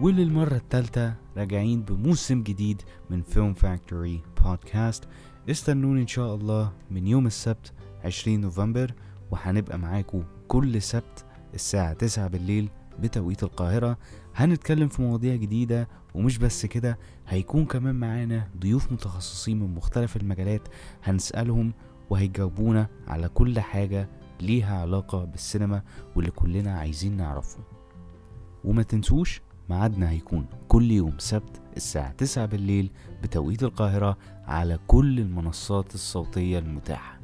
وللمرة التالتة راجعين بموسم جديد من فيلم فاكتوري بودكاست استنوني إن شاء الله من يوم السبت 20 نوفمبر وهنبقى معاكم كل سبت الساعة 9 بالليل بتوقيت القاهرة. هنتكلم في مواضيع جديدة ومش بس كده هيكون كمان معانا ضيوف متخصصين من مختلف المجالات هنسألهم وهيجاوبونا على كل حاجة ليها علاقة بالسينما واللي كلنا عايزين نعرفه. وما تنسوش ميعادنا هيكون كل يوم سبت الساعة 9 بالليل بتوقيت القاهرة على كل المنصات الصوتية المتاحة.